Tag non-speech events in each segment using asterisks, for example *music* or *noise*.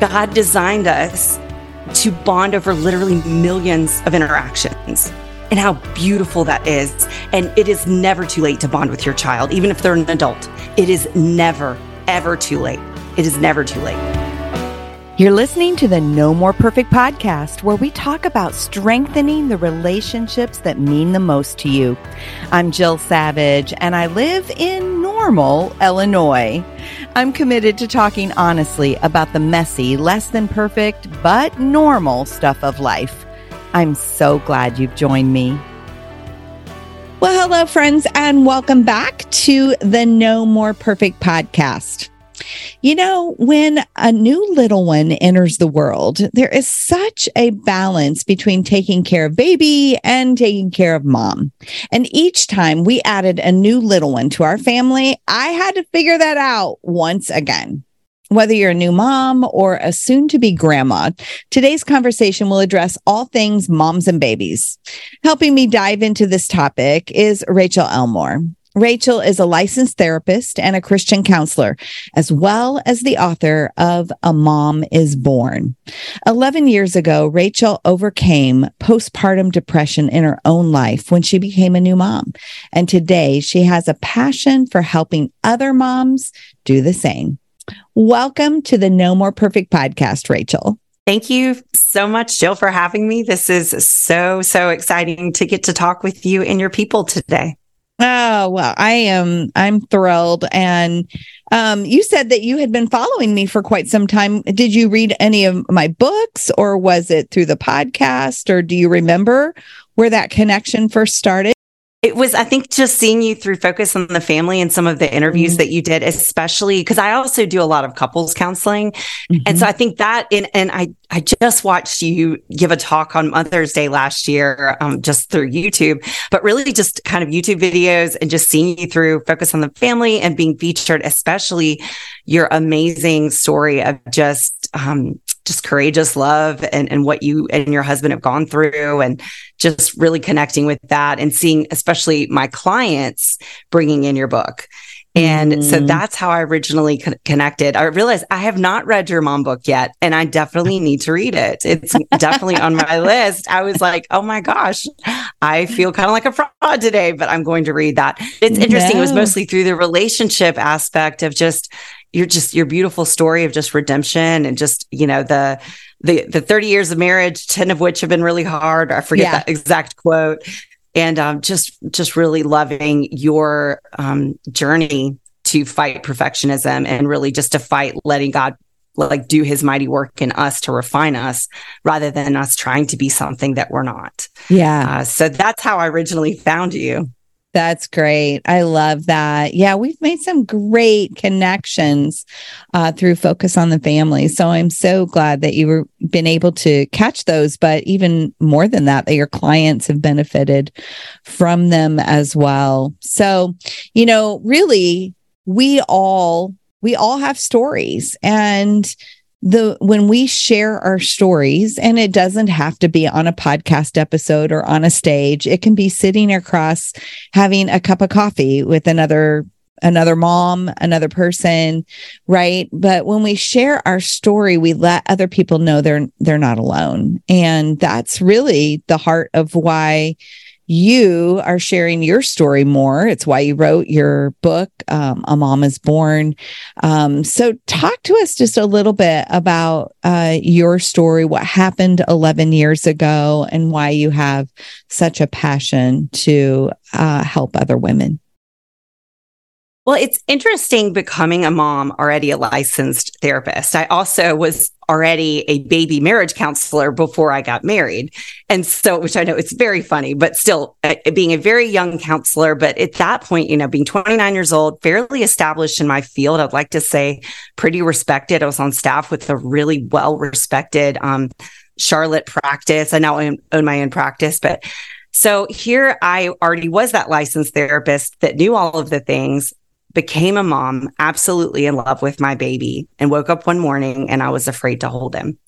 God designed us to bond over literally millions of interactions and how beautiful that is. And it is never too late to bond with your child, even if they're an adult. It is never, ever too late. It is never too late. You're listening to the No More Perfect podcast, where we talk about strengthening the relationships that mean the most to you. I'm Jill Savage, and I live in Normal, Illinois. I'm committed to talking honestly about the messy, less than perfect, but normal stuff of life. I'm so glad you've joined me. Well, hello, friends, and welcome back to the No More Perfect podcast. You know, when a new little one enters the world, there is such a balance between taking care of baby and taking care of mom. And each time we added a new little one to our family, I had to figure that out once again. Whether you're a new mom or a soon to be grandma, today's conversation will address all things moms and babies. Helping me dive into this topic is Rachael Elmore. Rachael is a licensed therapist and a Christian counselor, as well as the author of A Mom is Born. 11 years ago, Rachael overcame postpartum depression in her own life when she became a new mom. And today she has a passion for helping other moms do the same. Welcome to the No More Perfect podcast, Rachael. Thank you so much, Jill, for having me. This is so, so exciting to get to talk with you and your people today. Oh, well, I am I'm thrilled and um you said that you had been following me for quite some time. Did you read any of my books or was it through the podcast or do you remember where that connection first started? It was, I think, just seeing you through Focus on the Family and some of the interviews mm-hmm. that you did, especially because I also do a lot of couples counseling. Mm-hmm. And so I think that, in, and I, I just watched you give a talk on Mother's Day last year, um, just through YouTube, but really just kind of YouTube videos and just seeing you through Focus on the Family and being featured, especially your amazing story of just, um, just courageous love and, and what you and your husband have gone through and just really connecting with that and seeing especially my clients bringing in your book and mm. so that's how I originally con- connected. I realized I have not read your mom book yet, and I definitely need to read it. It's definitely on my *laughs* list. I was like, oh my gosh, I feel kind of like a fraud today, but I'm going to read that. It's interesting. No. It was mostly through the relationship aspect of just you're just your beautiful story of just redemption and just you know the the the 30 years of marriage 10 of which have been really hard. I forget yeah. that exact quote. And um, just just really loving your um, journey to fight perfectionism and really just to fight letting god like do his mighty work in us to refine us rather than us trying to be something that we're not. Yeah. Uh, so that's how i originally found you that's great. I love that. Yeah, we've made some great connections uh, through Focus on the Family. So I'm so glad that you've been able to catch those, but even more than that, that your clients have benefited from them as well. So, you know, really, we all we all have stories and the when we share our stories and it doesn't have to be on a podcast episode or on a stage it can be sitting across having a cup of coffee with another another mom another person right? But when we share our story we let other people know they're they're not alone. And that's really the heart of why you are sharing your story more. It's why you wrote your book, um, A Mom is Born. Um, so, talk to us just a little bit about uh, your story, what happened 11 years ago, and why you have such a passion to uh, help other women. Well, it's interesting becoming a mom, already a licensed therapist. I also was already a baby marriage counselor before I got married. And so, which I know it's very funny, but still uh, being a very young counselor. But at that point, you know, being 29 years old, fairly established in my field, I'd like to say pretty respected. I was on staff with a really well respected, um, Charlotte practice. I now own, own my own practice, but so here I already was that licensed therapist that knew all of the things became a mom, absolutely in love with my baby, and woke up one morning and I was afraid to hold him.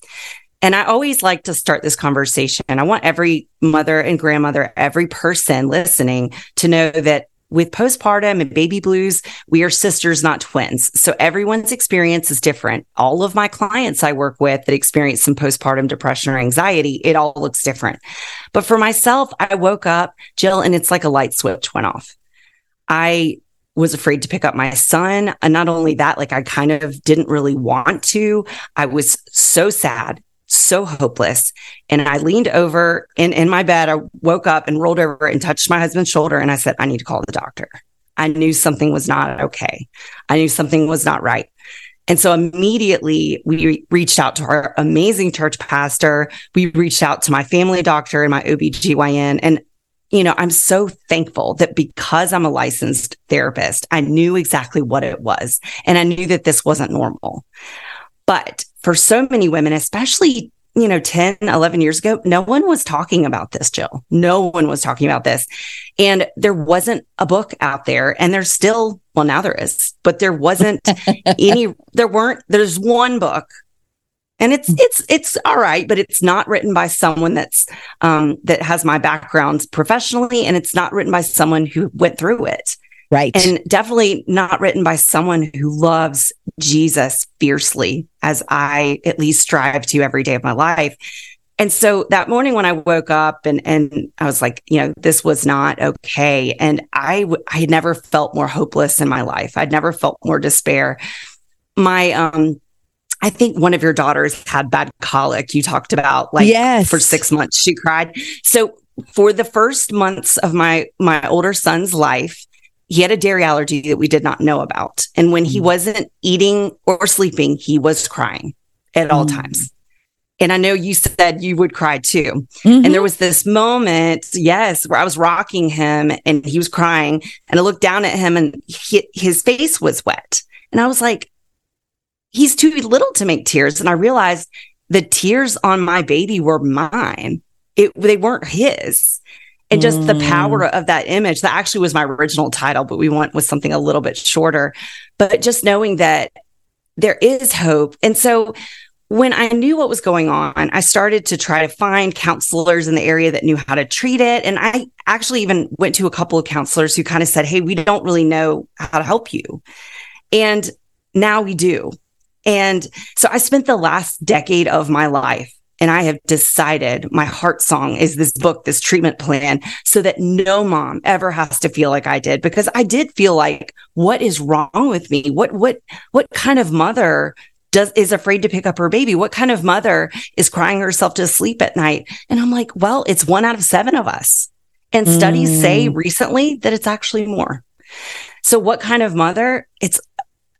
And I always like to start this conversation. I want every mother and grandmother, every person listening to know that with postpartum and baby blues, we are sisters, not twins. So everyone's experience is different. All of my clients I work with that experience some postpartum depression or anxiety, it all looks different. But for myself, I woke up, Jill, and it's like a light switch went off. I was afraid to pick up my son. And not only that, like I kind of didn't really want to. I was so sad, so hopeless. And I leaned over in, in my bed. I woke up and rolled over and touched my husband's shoulder. And I said, I need to call the doctor. I knew something was not okay. I knew something was not right. And so immediately we re- reached out to our amazing church pastor. We reached out to my family doctor and my OBGYN. And you know, I'm so thankful that because I'm a licensed therapist, I knew exactly what it was. And I knew that this wasn't normal. But for so many women, especially, you know, 10, 11 years ago, no one was talking about this, Jill. No one was talking about this. And there wasn't a book out there. And there's still, well, now there is, but there wasn't *laughs* any, there weren't, there's one book and it's it's it's all right but it's not written by someone that's um that has my background professionally and it's not written by someone who went through it right and definitely not written by someone who loves jesus fiercely as i at least strive to every day of my life and so that morning when I woke up and and I was like, you know, this was not okay. And I w- I had never felt more hopeless in my life. I'd never felt more despair. My um I think one of your daughters had bad colic. You talked about like yes. for six months she cried. So for the first months of my my older son's life, he had a dairy allergy that we did not know about. And when he mm. wasn't eating or sleeping, he was crying at all mm. times. And I know you said you would cry too. Mm-hmm. And there was this moment, yes, where I was rocking him and he was crying. And I looked down at him and he, his face was wet. And I was like, he's too little to make tears. And I realized the tears on my baby were mine. It, they weren't his. And just mm. the power of that image that actually was my original title, but we went with something a little bit shorter. But just knowing that there is hope. And so when I knew what was going on, I started to try to find counselors in the area that knew how to treat it. And I actually even went to a couple of counselors who kind of said, Hey, we don't really know how to help you. And now we do. And so I spent the last decade of my life and I have decided my heart song is this book, this treatment plan, so that no mom ever has to feel like I did, because I did feel like, what is wrong with me? What, what, what kind of mother does, is afraid to pick up her baby? What kind of mother is crying herself to sleep at night? And I'm like, well, it's one out of seven of us. And studies mm. say recently that it's actually more. So what kind of mother? It's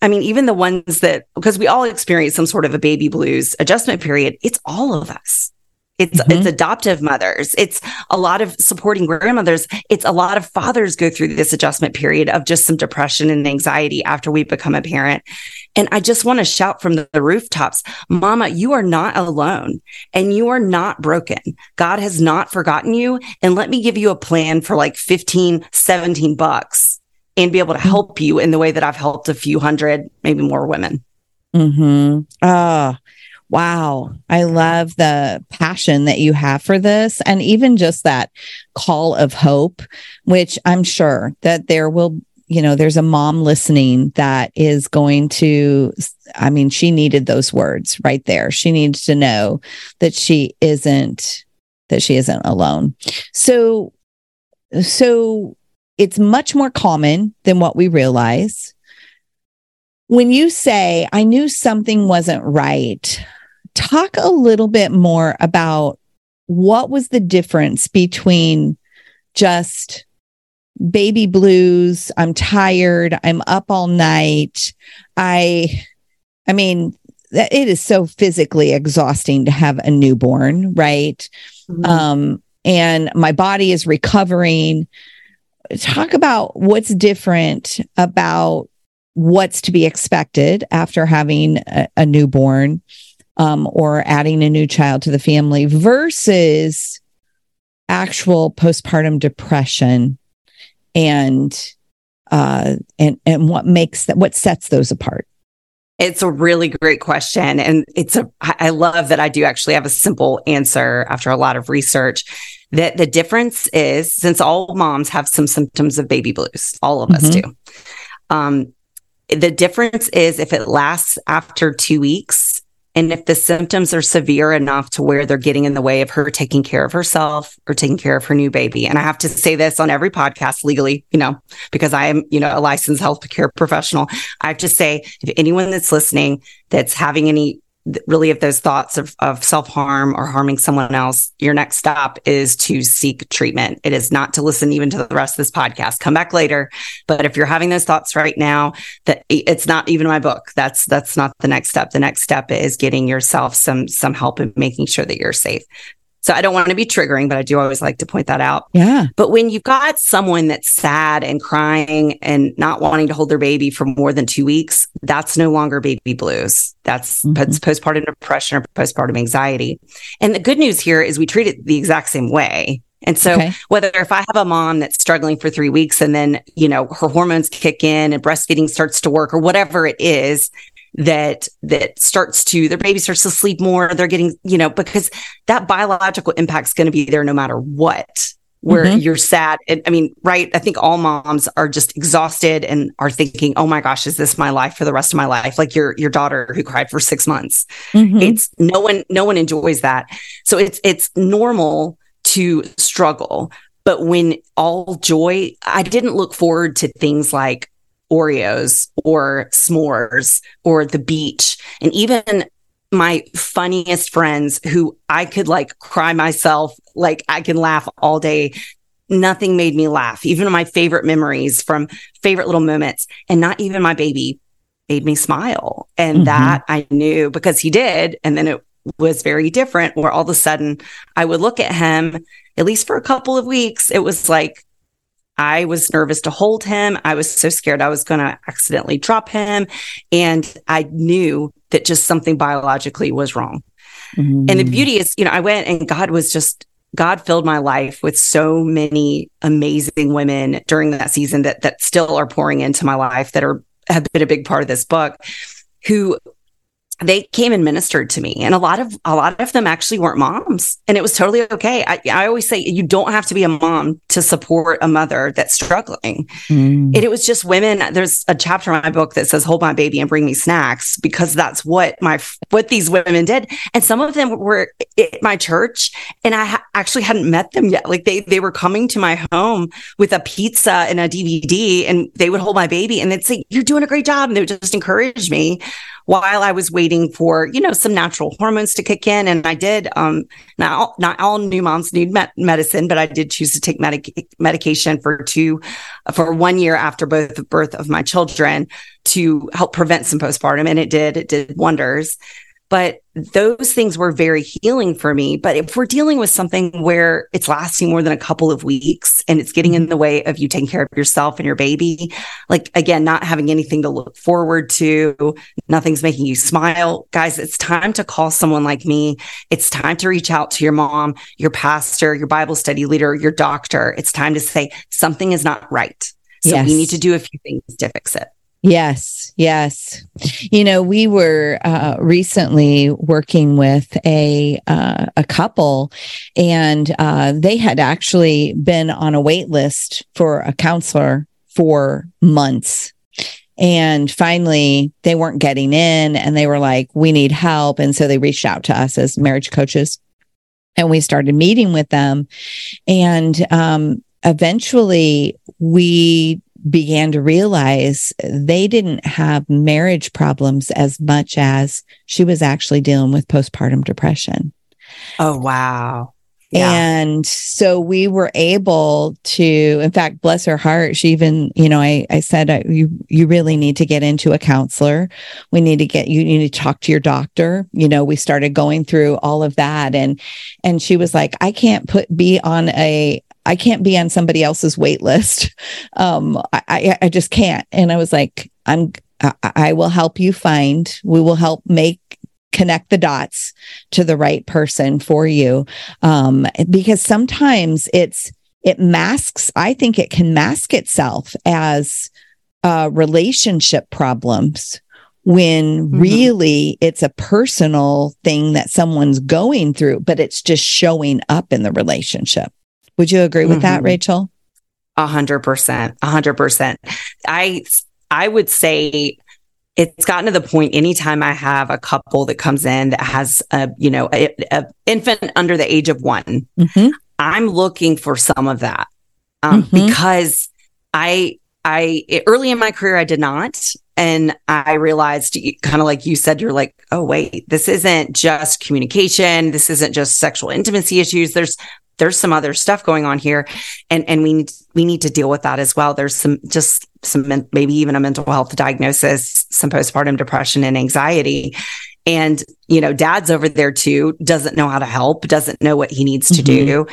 I mean, even the ones that, because we all experience some sort of a baby blues adjustment period, it's all of us. It's, mm-hmm. it's adoptive mothers. It's a lot of supporting grandmothers. It's a lot of fathers go through this adjustment period of just some depression and anxiety after we become a parent. And I just want to shout from the, the rooftops, mama, you are not alone and you are not broken. God has not forgotten you. And let me give you a plan for like 15, 17 bucks and be able to help you in the way that I've helped a few hundred, maybe more women. Hmm. Ah. Wow. I love the passion that you have for this and even just that call of hope, which I'm sure that there will, you know, there's a mom listening that is going to, I mean, she needed those words right there. She needs to know that she isn't, that she isn't alone. So so it's much more common than what we realize. When you say, I knew something wasn't right, talk a little bit more about what was the difference between just baby blues, I'm tired, I'm up all night. I I mean, it is so physically exhausting to have a newborn, right? Mm-hmm. Um and my body is recovering. Talk about what's different about what's to be expected after having a, a newborn um, or adding a new child to the family versus actual postpartum depression and uh, and and what makes that what sets those apart it's a really great question. And it's a, I love that I do actually have a simple answer after a lot of research. That the difference is since all moms have some symptoms of baby blues, all of mm-hmm. us do. Um, the difference is if it lasts after two weeks and if the symptoms are severe enough to where they're getting in the way of her taking care of herself or taking care of her new baby. And I have to say this on every podcast legally, you know, because I am, you know, a licensed health care professional. I have to say, if anyone that's listening that's having any really if those thoughts of, of self-harm or harming someone else your next stop is to seek treatment. It is not to listen even to the rest of this podcast. Come back later. But if you're having those thoughts right now that it's not even my book. That's that's not the next step. The next step is getting yourself some some help and making sure that you're safe so I don't want to be triggering, but I do always like to point that out. Yeah. But when you've got someone that's sad and crying and not wanting to hold their baby for more than two weeks, that's no longer baby blues. That's mm-hmm. postpartum depression or postpartum anxiety. And the good news here is we treat it the exact same way. And so okay. whether if I have a mom that's struggling for three weeks and then, you know, her hormones kick in and breastfeeding starts to work or whatever it is, that that starts to their baby starts to sleep more. They're getting you know because that biological impact is going to be there no matter what where mm-hmm. you're sad and, i mean right i think all moms are just exhausted and are thinking oh my gosh is this my life for the rest of my life? Like your your daughter who cried for 6 months. Mm-hmm. it's no one no one enjoys that. So it's it's normal to struggle. But when all joy i didn't look forward to things like Oreos or s'mores or the beach. And even my funniest friends who I could like cry myself, like I can laugh all day. Nothing made me laugh. Even my favorite memories from favorite little moments and not even my baby made me smile. And mm-hmm. that I knew because he did. And then it was very different where all of a sudden I would look at him, at least for a couple of weeks, it was like, I was nervous to hold him. I was so scared I was going to accidentally drop him. And I knew that just something biologically was wrong. Mm-hmm. And the beauty is, you know, I went and God was just, God filled my life with so many amazing women during that season that that still are pouring into my life that are have been a big part of this book who they came and ministered to me. And a lot of a lot of them actually weren't moms. And it was totally okay. I, I always say you don't have to be a mom to support a mother that's struggling. Mm. it, it was just women. There's a chapter in my book that says hold my baby and bring me snacks because that's what my what these women did. And some of them were at my church and i ha- actually hadn't met them yet. Like they they were coming to my home with a pizza and a dvd and they would hold my baby and they'd say you're doing a great job. And they would just encourage me while I was waiting for, you know, some natural hormones to kick in. And I did, um, not, not all new moms need med- medicine, but I did choose to take medic- medication for two, for one year after both the birth of my children to help prevent some postpartum. And it did, it did wonders. But those things were very healing for me. But if we're dealing with something where it's lasting more than a couple of weeks and it's getting in the way of you taking care of yourself and your baby, like again, not having anything to look forward to, nothing's making you smile, guys, it's time to call someone like me. It's time to reach out to your mom, your pastor, your Bible study leader, your doctor. It's time to say something is not right. So yes. we need to do a few things to fix it. Yes, yes. You know, we were uh, recently working with a uh, a couple, and uh, they had actually been on a wait list for a counselor for months. And finally, they weren't getting in, and they were like, "We need help." And so they reached out to us as marriage coaches, and we started meeting with them. And um, eventually we began to realize they didn't have marriage problems as much as she was actually dealing with postpartum depression. Oh, wow. Yeah. And so we were able to, in fact, bless her heart. She even, you know, I, I said, uh, you, you really need to get into a counselor. We need to get, you need to talk to your doctor. You know, we started going through all of that. And, and she was like, I can't put, be on a, I can't be on somebody else's wait list. *laughs* Um, I, I just can't. And I was like, I'm, I, I will help you find, we will help make connect the dots to the right person for you. Um, because sometimes it's, it masks, I think it can mask itself as uh, relationship problems when mm-hmm. really it's a personal thing that someone's going through, but it's just showing up in the relationship. Would you agree with mm-hmm. that, Rachael? A hundred percent, a hundred percent. I, I would say it's gotten to the point anytime I have a couple that comes in that has a, you know, a, a infant under the age of one, mm-hmm. I'm looking for some of that. Um, mm-hmm. because I, I, early in my career, I did not. And I realized kind of like you said, you're like, oh, wait, this isn't just communication. This isn't just sexual intimacy issues. There's, there's some other stuff going on here. And and we need we need to deal with that as well. There's some just some maybe even a mental health diagnosis some postpartum depression and anxiety. And you know dad's over there too doesn't know how to help doesn't know what he needs to mm-hmm. do.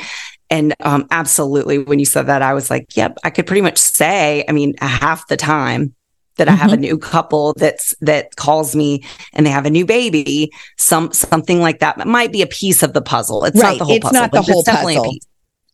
And um, absolutely when you said that i was like yep i could pretty much say i mean half the time that mm-hmm. I have a mm-hmm. new couple that's that calls me and they have a new baby, some something like that. It might be a piece of the puzzle. It's right. not the whole it's puzzle. Not the whole puzzle.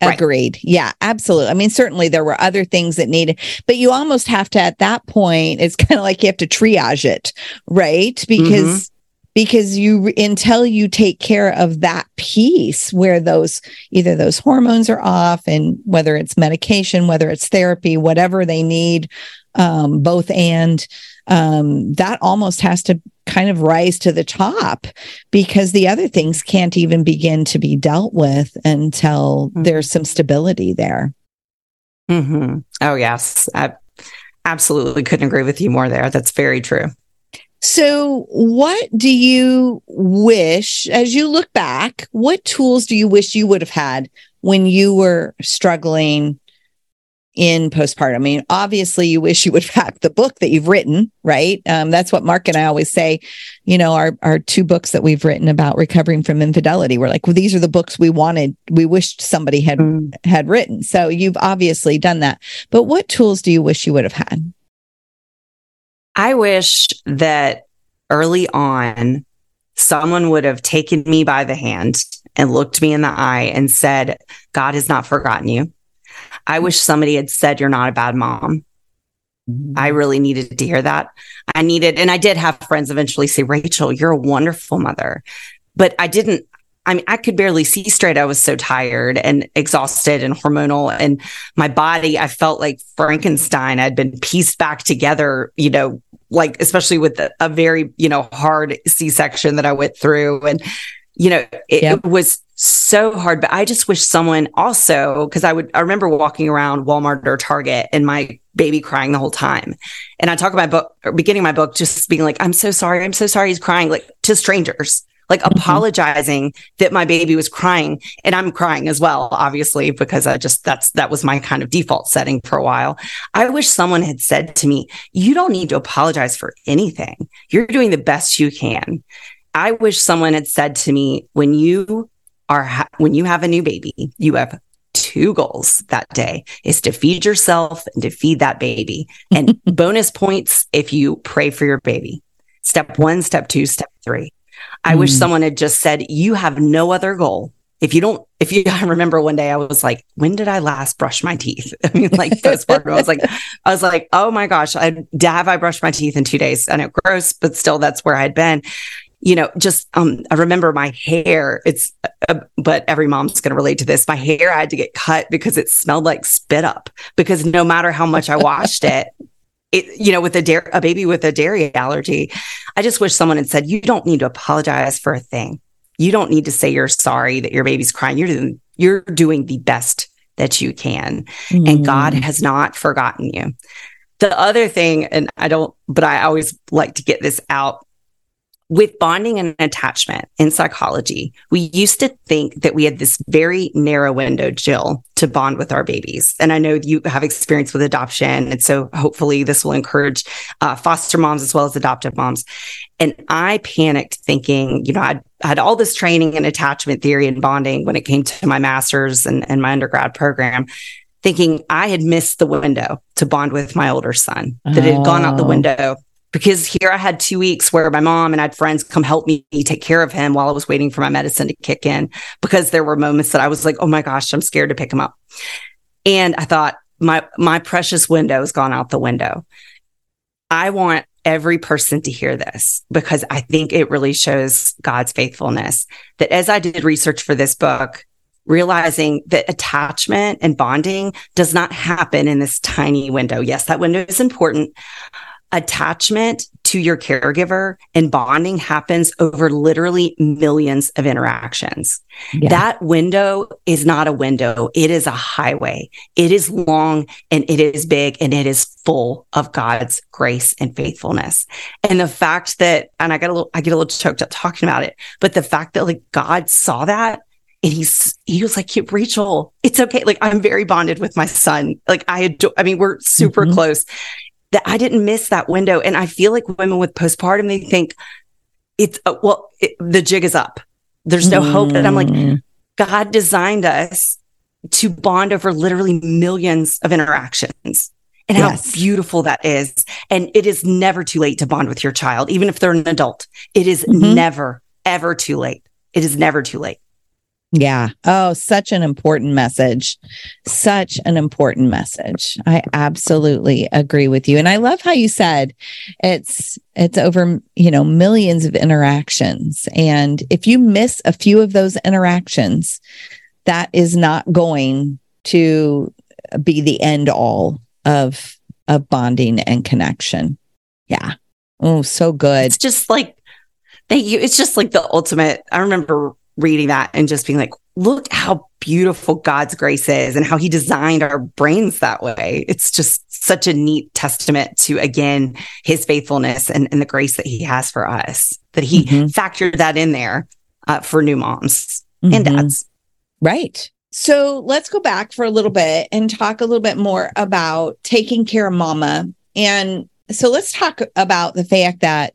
Agreed. Right. Yeah, absolutely. I mean, certainly there were other things that needed, but you almost have to, at that point, it's kind of like you have to triage it, right? Because, mm-hmm. Because you, until you take care of that piece where those, either those hormones are off and whether it's medication, whether it's therapy, whatever they need, um, both and um, that almost has to kind of rise to the top because the other things can't even begin to be dealt with until mm-hmm. there's some stability there. Mm-hmm. Oh, yes. I absolutely couldn't agree with you more there. That's very true. So, what do you wish, as you look back, what tools do you wish you would have had when you were struggling in postpartum. I mean, obviously, you wish you would have had the book that you've written, right? Um, that's what Mark and I always say. You know, our our two books that we've written about recovering from infidelity. We're like, well, these are the books we wanted, we wished somebody had mm. had written. So you've obviously done that. But what tools do you wish you would have had? I wish that early on, someone would have taken me by the hand and looked me in the eye and said, God has not forgotten you. I wish somebody had said, You're not a bad mom. Mm-hmm. I really needed to hear that. I needed, and I did have friends eventually say, Rachael, you're a wonderful mother. But I didn't, I mean, I could barely see straight. I was so tired and exhausted and hormonal. And my body, I felt like Frankenstein I had been pieced back together, you know, like, especially with a, a very, you know, hard C section that I went through. And, you know, it, yep. it was so hard. But I just wish someone also, because I would, I remember walking around Walmart or Target and my baby crying the whole time. And I talk about book, beginning my book, just being like, I'm so sorry. I'm so sorry he's crying, like to strangers, like mm-hmm. apologizing that my baby was crying. And I'm crying as well, obviously, because I just, that's, that was my kind of default setting for a while. I wish someone had said to me, you don't need to apologize for anything. You're doing the best you can. I wish someone had said to me, when you are, ha- when you have a new baby, you have two goals that day is to feed yourself and to feed that baby. And *laughs* bonus points if you pray for your baby. Step one, step two, step three. I mm. wish someone had just said, you have no other goal. If you don't, if you, *laughs* I remember one day I was like, when did I last brush my teeth? *laughs* I mean, like postpartum, I was like, I was like, oh my gosh, I have I brushed my teeth in two days? I know gross, but still that's where I'd been you know, just um, I remember my hair. It's, uh, but every mom's going to relate to this. My hair I had to get cut because it smelled like spit up. Because no matter how much I washed it, it, you know, with a dairy, a baby with a dairy allergy, I just wish someone had said, "You don't need to apologize for a thing. You don't need to say you're sorry that your baby's crying. You're doing, you're doing the best that you can. Mm. And God mm. has not forgotten you. The other thing, and I don't, but I always like to get this out with bonding and attachment in psychology, we used to think that we had this very narrow window, Jill, to bond with our babies. And I know you have experience with adoption. And so hopefully this will encourage uh, foster moms as well as adoptive moms. And I panicked thinking, you know, I'd had all this training in attachment theory and bonding when it came to my master's and, and my undergrad program thinking I had missed the window to bond with my older son, that it had gone out the oh. window because here I had two weeks where my mom and I had friends come help me take care of him while I was waiting for my medicine to kick in because there were moments that I was like, oh my gosh, I'm scared to pick him up. And I thought, my my precious window has gone out the window. I want every person to hear this because I think it really shows God's faithfulness. That as I did research for this book, realizing that attachment and bonding does not happen in this tiny window. Yes, that window is important, attachment to your caregiver and bonding happens over literally millions of interactions. Yeah. That window is not a window. It is a highway. It is long and it is big and it is full of God's grace and faithfulness. And the fact that, and I get a little, I get a little choked up talking about it, but the fact that like God saw that and he's he was like rachael it's okay like i'm very bonded with my son like i adore i mean we're super mm-hmm. close that I didn't miss that window. And I feel like women with postpartum, they think it's, uh, well, it, the jig is up. There's no mm. hope. And I'm like, mm. God designed us to bond over literally millions of interactions and yes. how beautiful that is. And it is never too late to bond with your child, even if they're an adult. It is mm-hmm. never, ever too late. It is never too late. Yeah. Oh, such an important message. Such an important message. I absolutely agree with you. And I love how you said it's it's over, you know, millions of interactions. And if you miss a few of those interactions, that is not going to be the end all of of bonding and connection. Yeah. Oh, so good. It's just like thank you. It's just like the ultimate. I remember reading that and just being like, look how beautiful God's grace is and how he designed our brains that way. It's just such a neat testament to, again, his faithfulness and, and the grace that he has for us, that he mm-hmm. factored that in there uh, for new moms mm-hmm. and dads. Right. So let's go back for a little bit and talk a little bit more about taking care of mama. And so let's talk about the fact that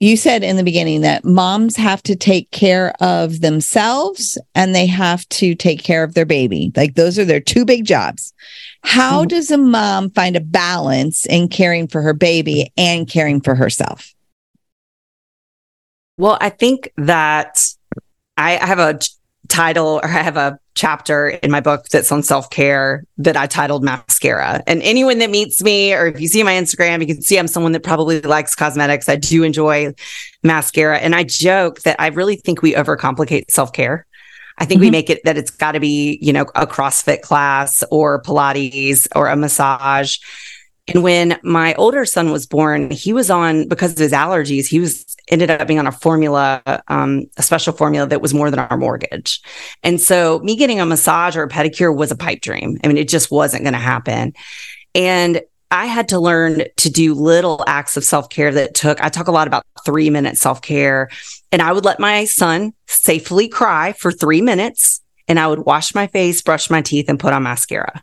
you said in the beginning that moms have to take care of themselves and they have to take care of their baby. Like those are their two big jobs. How mm-hmm. does a mom find a balance in caring for her baby and caring for herself? Well, I think that I have a title or I have a chapter in my book that's on self care that I titled Mascara. And anyone that meets me, or if you see my Instagram, you can see I'm someone that probably likes cosmetics. I do enjoy mascara. And I joke that I really think we overcomplicate self care. I think mm-hmm. we make it that it's got to be, you know, a CrossFit class or Pilates or a massage. And when my older son was born, he was on because of his allergies. He was ended up being on a formula, um, a special formula that was more than our mortgage. And so me getting a massage or a pedicure was a pipe dream. I mean, it just wasn't going to happen. And I had to learn to do little acts of self care that took, I talk a lot about three minute self care. And I would let my son safely cry for three minutes and I would wash my face, brush my teeth, and put on mascara.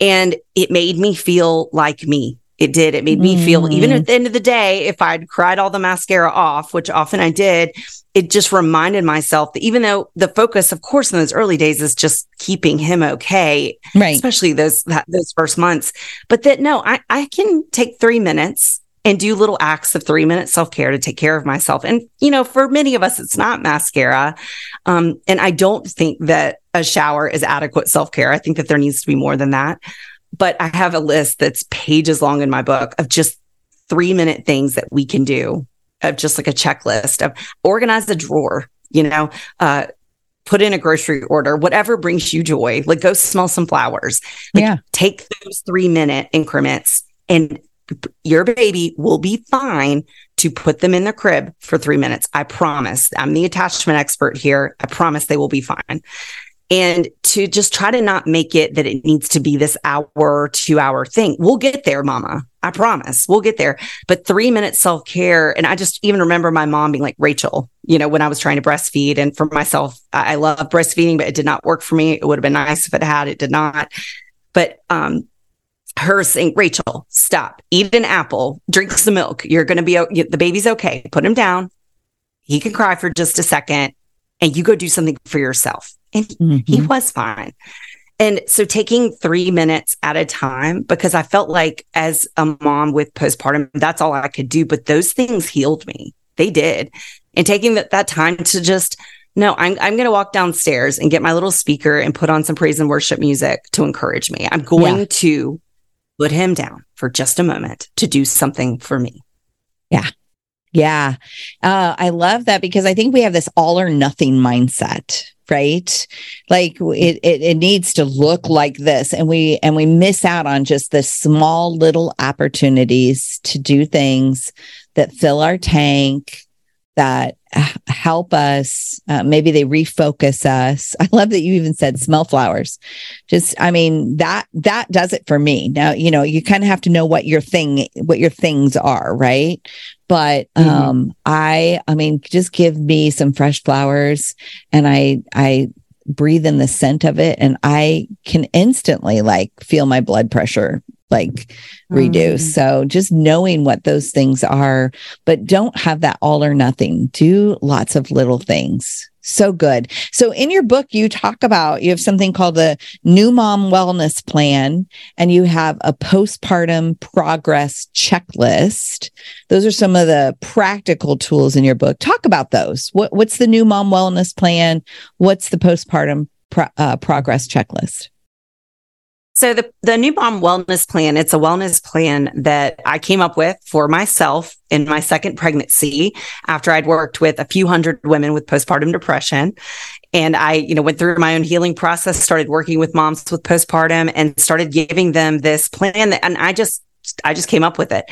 And it made me feel like me. It did. It made me mm. feel, even at the end of the day, if I'd cried all the mascara off, which often I did, it just reminded myself that even though the focus, of course, in those early days is just keeping him okay, right? Especially those that, those first months, but that no, I I can take three minutes and do little acts of three minute self care to take care of myself. And, you know, for many of us, it's not mascara. Um, and I don't think that a shower is adequate self care. I think that there needs to be more than that. But I have a list that's pages long in my book of just three minute things that we can do of just like a checklist of organize the drawer, you know, uh, put in a grocery order, whatever brings you joy, like go smell some flowers. Like, yeah. Take those three minute increments and your baby will be fine to put them in the crib for three minutes. I promise. I'm the attachment expert here. I promise they will be fine. And to just try to not make it that it needs to be this hour, two hour thing. We'll get there, mama. I promise we'll get there. But three minutes self care. And I just even remember my mom being like, Rachael, you know, when I was trying to breastfeed and for myself, I, love breastfeeding, but it did not work for me. It would have been nice if it had, it did not. But, um, her saying, Rachael, stop, eat an apple, drink some milk. You're going to be, the baby's okay. Put him down. He can cry for just a second and you go do something for yourself. And mm-hmm. he was fine. And so taking three minutes at a time, because I felt like as a mom with postpartum, that's all I could do. But those things healed me. They did. And taking that, that time to just, no, I'm, I'm going to walk downstairs and get my little speaker and put on some praise and worship music to encourage me. I'm going yeah. to put him down for just a moment to do something for me. Yeah. Yeah. Uh, I love that because I think we have this all or nothing mindset, right? Like it, it, it needs to look like this. And we, and we miss out on just the small little opportunities to do things that fill our tank, that help us. Uh, maybe they refocus us. *laughs* I love that you even said smell flowers. Just, I mean, that, that does it for me. Now, you know, you kind of have to know what your thing, what your things are, right? But, mm-hmm. um, mm-hmm. I, I mean, just give me some fresh flowers and I, I, breathe in the scent of it and I can instantly like feel my blood pressure like reduce. Mm. So just knowing what those things are, but don't have that all or nothing. Do lots of little things. So good. So in your book, you talk about you have something called the New Mom Wellness Plan, and you have a postpartum progress checklist. Those are some of the practical tools in your book. Talk about those. What, what's the New Mom Wellness Plan? What's the postpartum pro, uh, progress checklist? So the the new mom wellness plan, it's a wellness plan that I came up with for myself in my second pregnancy after I'd worked with a few hundred women with postpartum depression. And I, you know, went through my own healing process, started working with moms with postpartum and started giving them this plan that, and I just I just came up with it.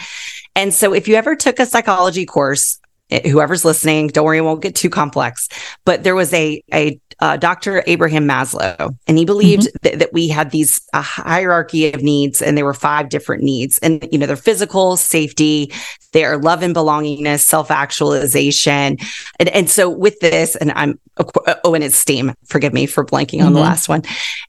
And so if you ever took a psychology course, eh, whoever's listening, don't worry, it won't get too complex. But there was a a uh, Dr. Abraham Maslow, and he believed mm-hmm. th- that we had these a hierarchy of needs, and there were five different needs, and you know they're physical, safety, they are love and belongingness, self actualization, and and so with this, and I'm oh, and esteem. Forgive me for blanking mm-hmm. on the mm-hmm. last one.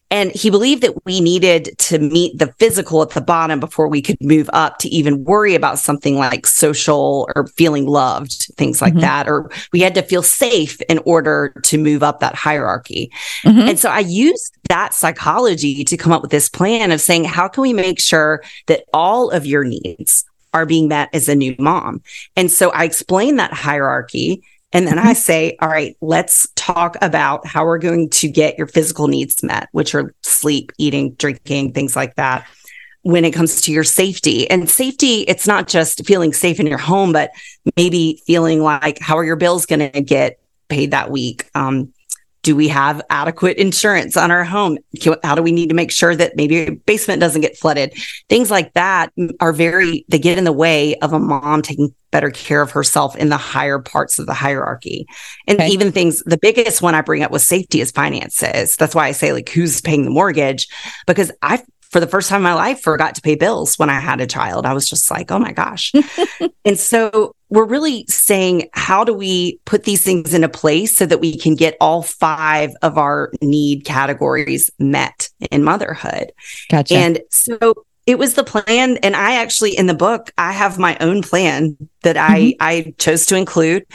And he believed that we needed to meet the physical at the bottom before we could move up to even worry about something like social or feeling loved, things like mm-hmm. that. Or we had to feel safe in order to move up that hierarchy. Mm-hmm. And so I used that psychology to come up with this plan of saying, how can we make sure that all of your needs are being met as a new mom? And so I explained that hierarchy and then I say, all right, let's talk about how we're going to get your physical needs met, which are sleep, eating, drinking, things like that. When it comes to your safety and safety, it's not just feeling safe in your home, but maybe feeling like how are your bills going to get paid that week? Um, do we have adequate insurance on our home? How do we need to make sure that maybe your basement doesn't get flooded? Things like that are very, they get in the way of a mom taking better care of herself in the higher parts of the hierarchy. And okay. even things, the biggest one I bring up with safety is finances. That's why I say, like, who's paying the mortgage? Because I for the first time in my life forgot to pay bills when I had a child. I was just like, oh my gosh. *laughs* and so we're really saying, how do we put these things into place so that we can get all five of our need categories met in motherhood? Gotcha. And so it was the plan. And I actually, in the book, I have my own plan that mm-hmm. I, I chose to include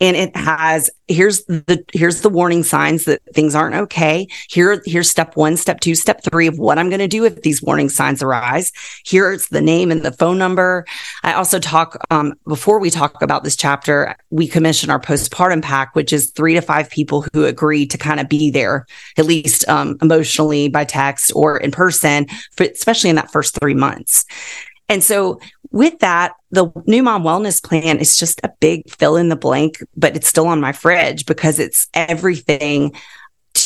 and it has here's the here's the warning signs that things aren't okay. Here here's step one step two step three of what i'm going to do if these warning signs arise. Here's the name and the phone number. I also talk um, before we talk about this chapter we commission our postpartum pack which is three to five people who agree to kind of be there at least um, emotionally by text or in person especially in that first three months. And so with that, the new mom wellness plan is just a big fill in the blank, but it's still on my fridge because it's everything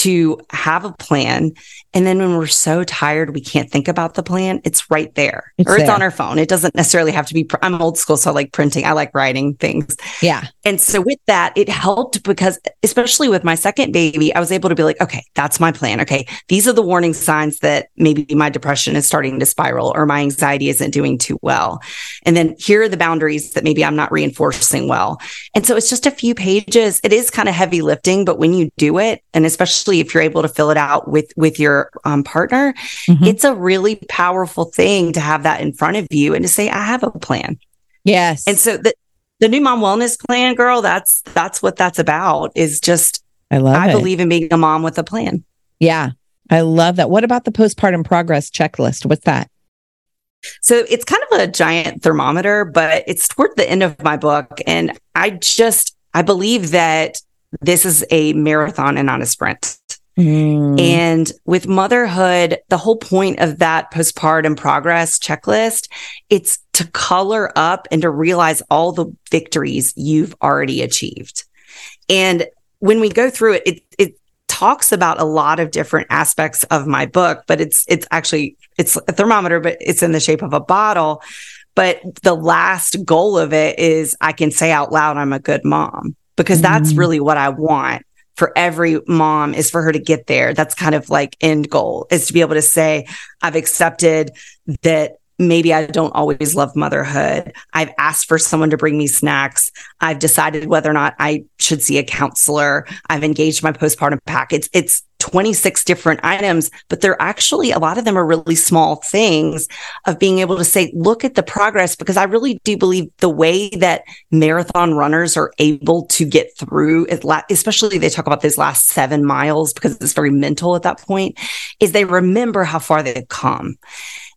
to have a plan. And then when we're so tired, we can't think about the plan, it's right there it's or it's there. on our phone. It doesn't necessarily have to be, pr- I'm old school. So I like printing, I like writing things. Yeah. And so with that, it helped because, especially with my second baby, I was able to be like, okay, that's my plan. Okay. These are the warning signs that maybe my depression is starting to spiral or my anxiety isn't doing too well. And then here are the boundaries that maybe I'm not reinforcing well. And so it's just a few pages. It is kind of heavy lifting, but when you do it, and especially if you're able to fill it out with, with your um, partner, mm-hmm. it's a really powerful thing to have that in front of you and to say, I have a plan. Yes. And so the, the new mom wellness plan, girl, that's, that's what that's about is just, I love I it. believe in being a mom with a plan. Yeah. I love that. What about the postpartum progress checklist? What's that? So it's kind of a giant thermometer, but it's toward the end of my book. And I just, I believe that this is a marathon and not a sprint. Mm. And with motherhood, the whole point of that postpartum progress checklist, it's to color up and to realize all the victories you've already achieved. And when we go through it, it, it talks about a lot of different aspects of my book, but it's, it's actually, it's a thermometer, but it's in the shape of a bottle. But the last goal of it is I can say out loud, I'm a good mom because mm. that's really what I want for every mom is for her to get there. That's kind of like end goal is to be able to say, I've accepted that maybe I don't always love motherhood. I've asked for someone to bring me snacks. I've decided whether or not I should see a counselor. I've engaged my postpartum pack. It's, it's 26 different items, but they're actually, a lot of them are really small things of being able to say, look at the progress, because I really do believe the way that marathon runners are able to get through, especially they talk about those last seven miles because it's very mental at that point, is they remember how far they've come.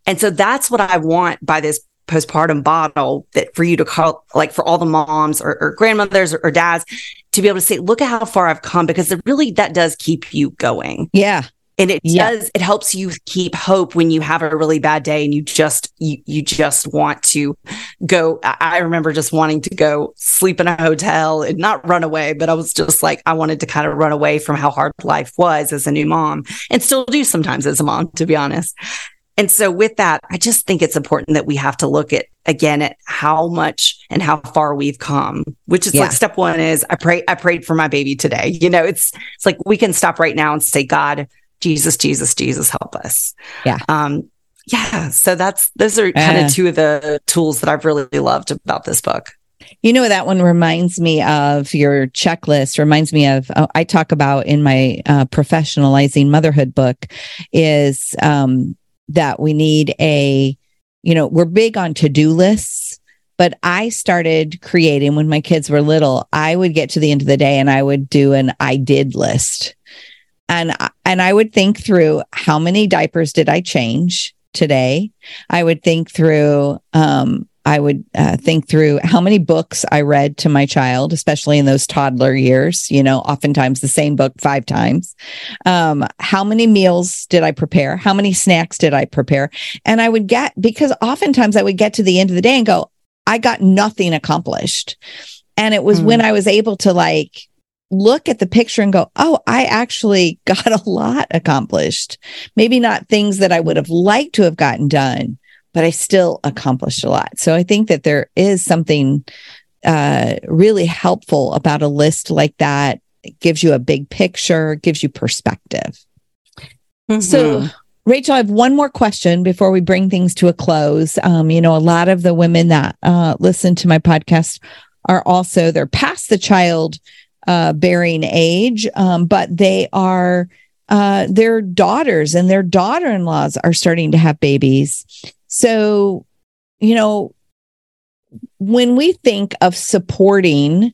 And so that's what I want by this postpartum bottle that for you to call, like for all the moms or, or grandmothers or, or, dads to be able to say, look at how far I've come because it really that does keep you going. Yeah. And it yeah. does, it helps you keep hope when you have a really bad day and you just, you, you just want to go. I remember just wanting to go sleep in a hotel and not run away, but I was just like, I wanted to kind of run away from how hard life was as a new mom and still do sometimes as a mom, to be honest. And so with that, I just think it's important that we have to look at again at how much and how far we've come, which is yeah. like step one is I pray, I prayed for my baby today. You know, it's, it's like we can stop right now and say, God, Jesus, Jesus, Jesus, help us. Yeah. Um, yeah. So that's, those are kind uh, of two of the tools that I've really loved about this book. You know, that one reminds me of your checklist, reminds me of, uh, I talk about in my uh, professionalizing motherhood book is, um, that we need a, you know, we're big on to do lists, but I started creating when my kids were little. I would get to the end of the day and I would do an I did list. And, and I would think through how many diapers did I change today? I would think through, um, I would uh, think through how many books I read to my child, especially in those toddler years, you know, oftentimes the same book five times. Um, how many meals did I prepare? How many snacks did I prepare? And I would get, because oftentimes I would get to the end of the day and go, I got nothing accomplished. And it was mm. when I was able to like look at the picture and go, oh, I actually *laughs* got a lot accomplished. Maybe not things that I would have liked to have gotten done but I still accomplished a lot. So I think that there is something uh, really helpful about a list like that. It gives you a big picture, gives you perspective. Mm-hmm. So, Rachael, I have one more question before we bring things to a close. Um, you know, a lot of the women that uh, listen to my podcast are also they're past the child uh, bearing age, um, but they are uh, their daughters and their daughter-in-laws are starting to have babies so, you know, when we think of supporting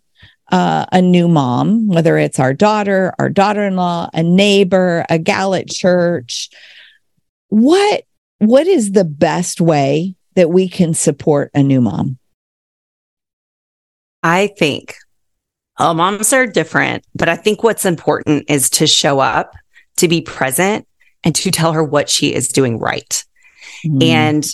uh, a new mom, whether it's our daughter, our daughter in law, a neighbor, a gal at church, what what is the best way that we can support a new mom? I think oh, moms are different, but I think what's important is to show up, to be present, and to tell her what she is doing right. Mm. And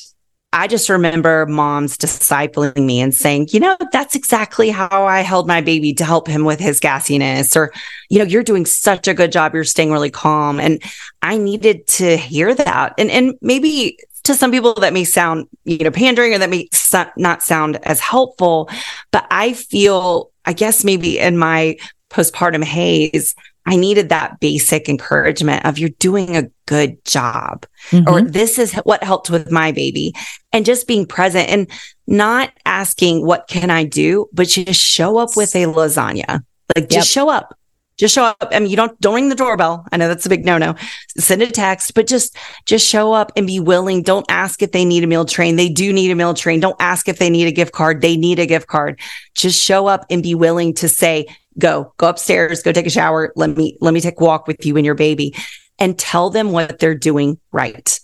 I just remember moms discipling me and saying, you know, that's exactly how I held my baby to help him with his gassiness. Or, you know, you're doing such a good job. You're staying really calm. And I needed to hear that. And, and maybe to some people that may sound, you know, pandering or that may not sound as helpful, but I feel, I guess maybe in my postpartum haze, I needed that basic encouragement of you're doing a good job mm-hmm. or this is what helped with my baby and just being present and not asking what can I do, but just show up with a lasagna. Like just yep. show up. Just show up. I mean, you don't don't ring the doorbell. I know that's a big no-no. Send a text, but just just show up and be willing. Don't ask if they need a meal train. They do need a meal train. Don't ask if they need a gift card. They need a gift card. Just show up and be willing to say, go, go upstairs, go take a shower. Let me, let me take a walk with you and your baby and tell them what they're doing right.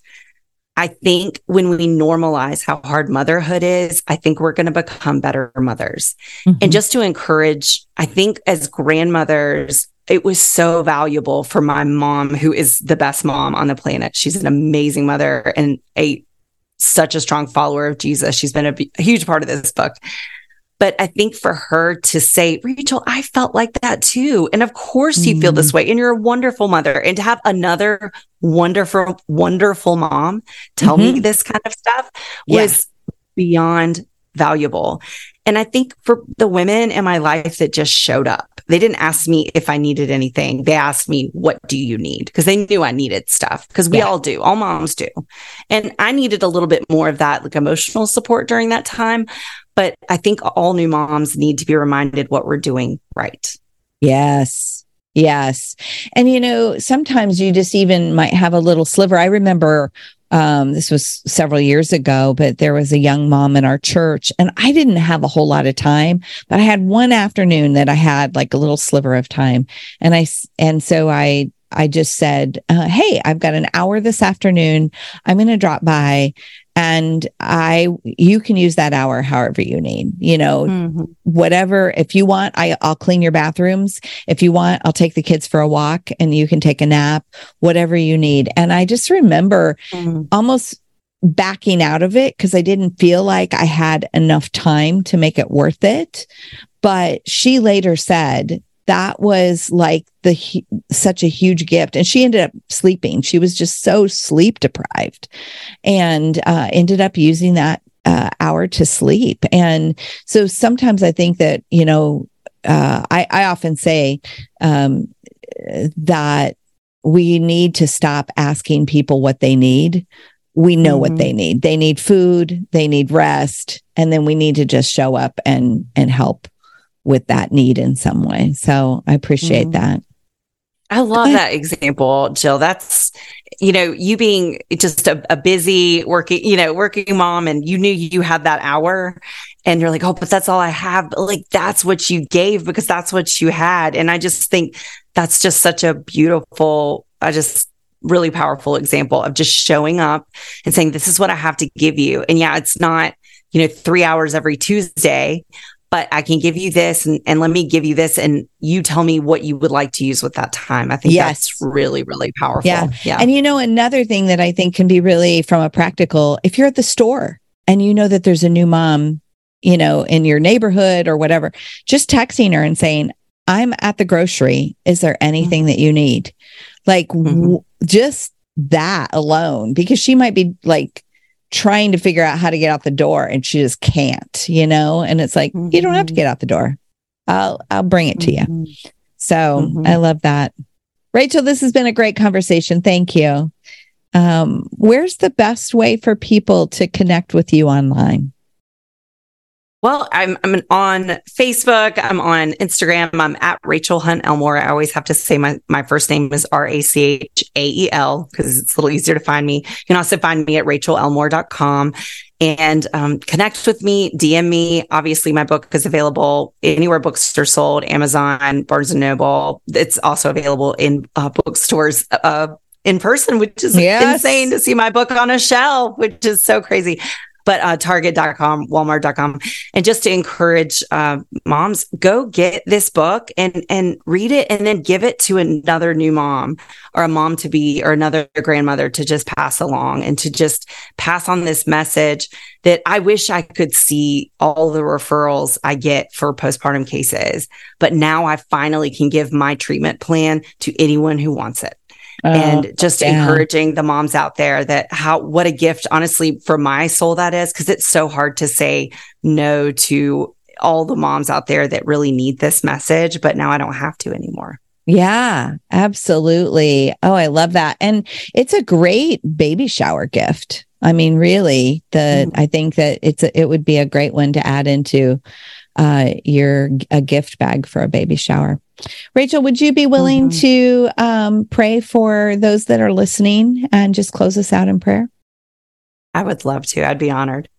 I think when we normalize how hard motherhood is, I think we're going to become better mothers. Mm-hmm. And just to encourage, I think as grandmothers, it was so valuable for my mom, who is the best mom on the planet. She's an amazing mother and a such a strong follower of Jesus. She's been a, a huge part of this book. But I think for her to say, Rachael, I felt like that too. And of course mm. you feel this mm. way and you're a wonderful mother. And to have another wonderful, wonderful mom tell mm-hmm. me this kind of stuff was yeah. beyond valuable. And I think for the women in my life that just showed up, they didn't ask me if I needed anything. They asked me, what do you need? Because they knew I needed stuff because we yeah. all do, all moms do. And I needed a little bit more of that like emotional support during that time. But I think all new moms need to be reminded what we're doing right. Yes. Yes. And you know, sometimes you just even might have a little sliver. I remember um, this was several years ago, but there was a young mom in our church, and I didn't have a whole lot of time, but I had one afternoon that I had like a little sliver of time, and I and so I I just said, uh, "Hey, I've got an hour this afternoon. I'm going to drop by and i you can use that hour however you need you know mm-hmm. whatever if you want I, i'll clean your bathrooms if you want i'll take the kids for a walk and you can take a nap whatever you need and i just remember mm-hmm. almost backing out of it because i didn't feel like i had enough time to make it worth it but she later said that was like the such a huge gift. And she ended up sleeping. She was just so sleep deprived and uh, ended up using that uh, hour to sleep. And so sometimes i think that you know uh, I, I often say um, that we need to stop asking people what they need. We know mm-hmm. what they need. They need food. They need rest. And then we need to just show up and and help with that need in some way. So I appreciate mm-hmm. that. I love that example, Jill. That's, you know, you being just a, a, busy working, you know, working mom and you knew you had that hour and you're like, oh, but that's all I have. But like, that's what you gave because that's what you had. And I just think that's just such a beautiful, I just, really powerful example of just showing up and saying, this is what I have to give you. And yeah, it's not, you know, three hours every Tuesday, but I can give you this and, and let me give you this. And you tell me what you would like to use with that time. I think yes. that's really, really powerful. Yeah. yeah. And you know, another thing that I think can be really from a practical, if you're at the store and you know that there's a new mom, you know, in your neighborhood or whatever, just texting her and saying, I'm at the grocery. Is there anything mm-hmm. that you need? Like mm-hmm. w- just that alone, because she might be like trying to figure out how to get out the door and she just can't, you know? And it's like, mm-hmm. you don't have to mm-hmm. get out the door. I'll I'll bring it to mm-hmm. you. So mm-hmm. I love that. Rachael, this has been a great conversation. Thank you. Um, where's the best way for people to connect with you online? Well, I'm I'm on Facebook. I'm on Instagram. I'm at Rachael Hunt Elmore. I always have to say my my first name is R A C H A E L because it's a little easier to find me. You can also find me at rachaelelmore.com and um, connect with me, DM me. Obviously, my book is available anywhere books are sold, Amazon, Barnes and Noble. It's also available in uh, bookstores uh, in person, which is yes. insane to see my book on a shelf, which is so crazy. But uh, Target.com, Walmart.com, and just to encourage uh, moms, go get this book and and read it, and then give it to another new mom or a mom to be or another grandmother to just pass along and to just pass on this message that I wish I could see all the referrals I get for postpartum cases, but now I finally can give my treatment plan to anyone who wants it. Oh, and just yeah. encouraging the moms out there that how what a gift honestly for my soul that is because it's so hard to say no to all the moms out there that really need this message but now I don't have to anymore. Yeah, absolutely. Oh, I love that. And it's a great baby shower gift. I mean, really, the mm-hmm. I think that it's a, it would be a great one to add into uh, your a gift bag for a baby shower. Rachael, would you be willing mm-hmm. to um, pray for those that are listening and just close us out in prayer? I would love to. I'd be honored.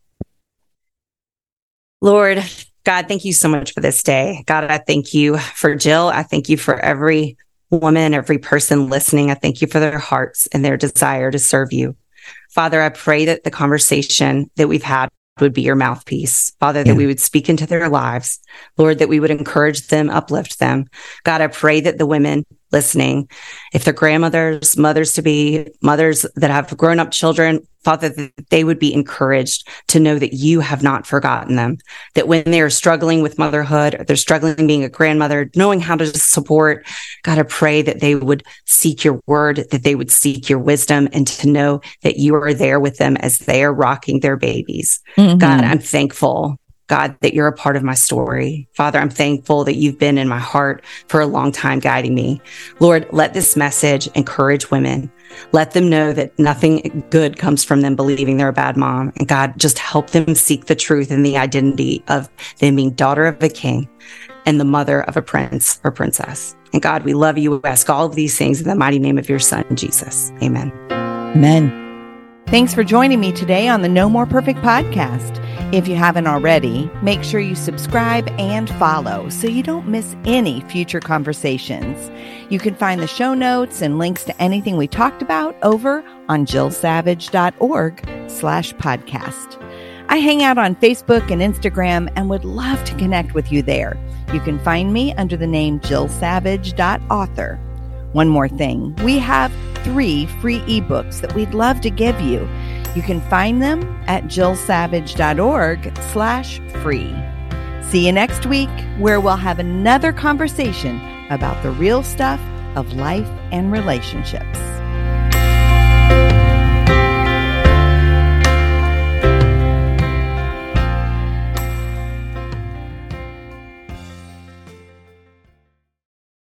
Lord, God, thank you so much for this day. God, I thank you for Jill. I thank you for every woman, every person listening. I thank you for their hearts and their desire to serve you. Father, I pray that the conversation that we've had would be your mouthpiece. Father, yeah. that we would speak into their lives. Lord, that we would encourage them, uplift them. God, I pray that the women listening, if they're grandmothers, mothers to be, mothers that have grown up children, Father, that they would be encouraged to know that you have not forgotten them, that when they are struggling with motherhood, or they're struggling being a grandmother, knowing how to support, God, I pray that they would seek your word, that they would seek your wisdom and to know that you are there with them as they are rocking their babies. Mm-hmm. God, I'm thankful God, that you're a part of my story. Father, I'm thankful that you've been in my heart for a long time guiding me. Lord, let this message encourage women. Let them know that nothing good comes from them believing they're a bad mom. And God, just help them seek the truth and the identity of them being daughter of a king and the mother of a prince or princess. And God, we love you. We ask all of these things in the mighty name of your son, Jesus. Amen. Amen. Thanks for joining me today on the No More Perfect podcast. If you haven't already, make sure you subscribe and follow so you don't miss any future conversations. You can find the show notes and links to anything we talked about over on jillsavage.org slash podcast. I hang out on Facebook and Instagram and would love to connect with you there. You can find me under the name jillsavage.author. One more thing, we have three free ebooks that we'd love to give you. You can find them at jillsavage.org slash free. See you next week where we'll have another conversation about the real stuff of life and relationships.